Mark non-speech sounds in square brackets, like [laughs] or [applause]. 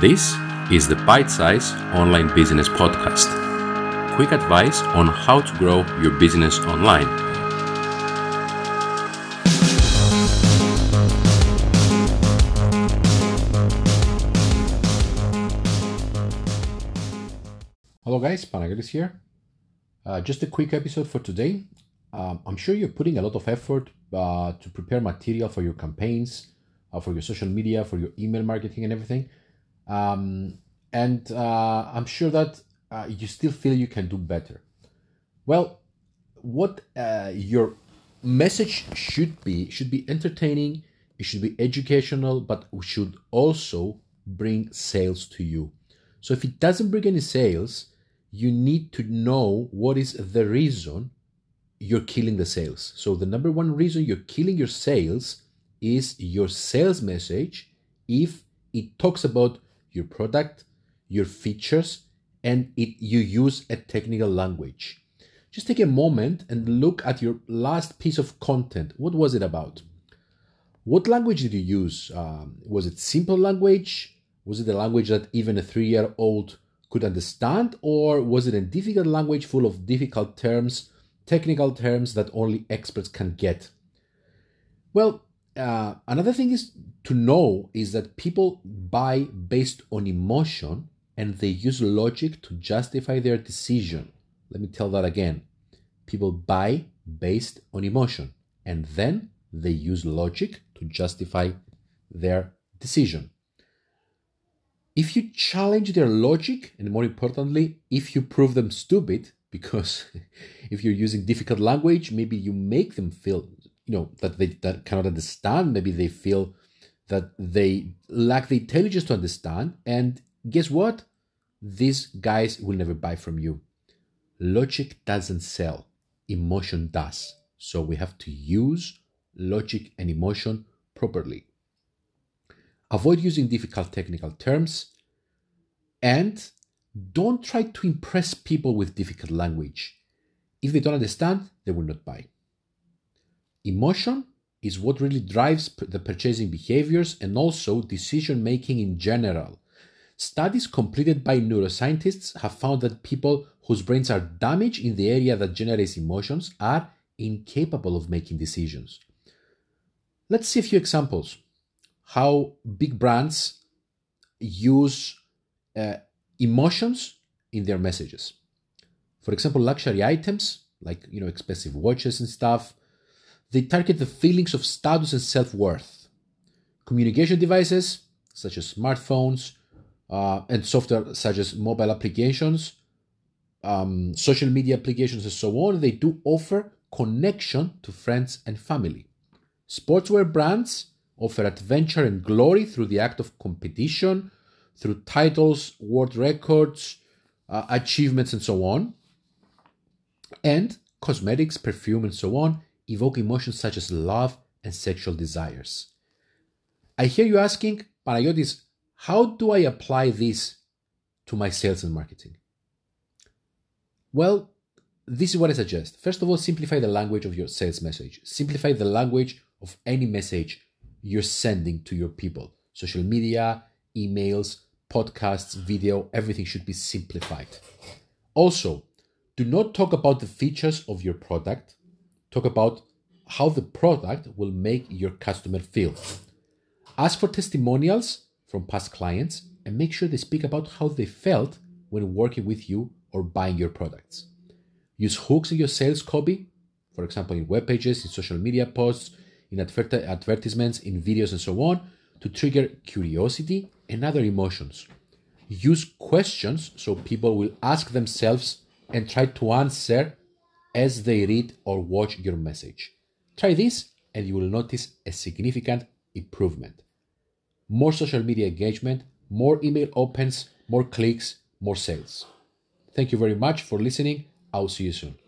This is the Bite Size Online Business Podcast. Quick advice on how to grow your business online. Hello guys, Panagiotis here. Uh, just a quick episode for today. Um, I'm sure you're putting a lot of effort uh, to prepare material for your campaigns, uh, for your social media, for your email marketing and everything. Um, and uh, I'm sure that uh, you still feel you can do better. Well, what uh, your message should be should be entertaining, it should be educational, but should also bring sales to you. So if it doesn't bring any sales, you need to know what is the reason you're killing the sales. So the number one reason you're killing your sales is your sales message if it talks about your product, your features, and it you use a technical language. Just take a moment and look at your last piece of content. What was it about? What language did you use? Um, was it simple language? Was it a language that even a three year old could understand? Or was it a difficult language full of difficult terms, technical terms that only experts can get? Well, uh, another thing is to know is that people buy based on emotion and they use logic to justify their decision. Let me tell that again. People buy based on emotion and then they use logic to justify their decision. If you challenge their logic, and more importantly, if you prove them stupid, [laughs] because if you're using difficult language, maybe you make them feel, you know, that they that cannot understand. Maybe they feel that they lack the intelligence to understand. And guess what? These guys will never buy from you. Logic doesn't sell, emotion does. So we have to use logic and emotion properly. Avoid using difficult technical terms and don't try to impress people with difficult language. If they don't understand, they will not buy. Emotion is what really drives the purchasing behaviors and also decision making in general. Studies completed by neuroscientists have found that people whose brains are damaged in the area that generates emotions are incapable of making decisions. Let's see a few examples how big brands use uh, emotions in their messages. For example, luxury items like you know expensive watches and stuff, they target the feelings of status and self-worth. Communication devices such as smartphones uh, and software such as mobile applications, um, social media applications, and so on, they do offer connection to friends and family. Sportswear brands offer adventure and glory through the act of competition, through titles, world records, uh, achievements, and so on. And cosmetics, perfume, and so on evoke emotions such as love and sexual desires. I hear you asking, Panagiotis, how do I apply this to my sales and marketing? Well, this is what I suggest. First of all, simplify the language of your sales message. Simplify the language of any message you're sending to your people. Social media, emails, podcasts, video, everything should be simplified. Also, do not talk about the features of your product. Talk about how the product will make your customer feel. Ask for testimonials from past clients and make sure they speak about how they felt when working with you or buying your products. Use hooks in your sales copy, for example, in web pages, in social media posts, in adver- advertisements, in videos, and so on, to trigger curiosity and other emotions. Use questions so people will ask themselves and try to answer as they read or watch your message. Try this and you will notice a significant improvement. More social media engagement, more email opens, more clicks, more sales. Thank you very much for listening. I'll see you soon.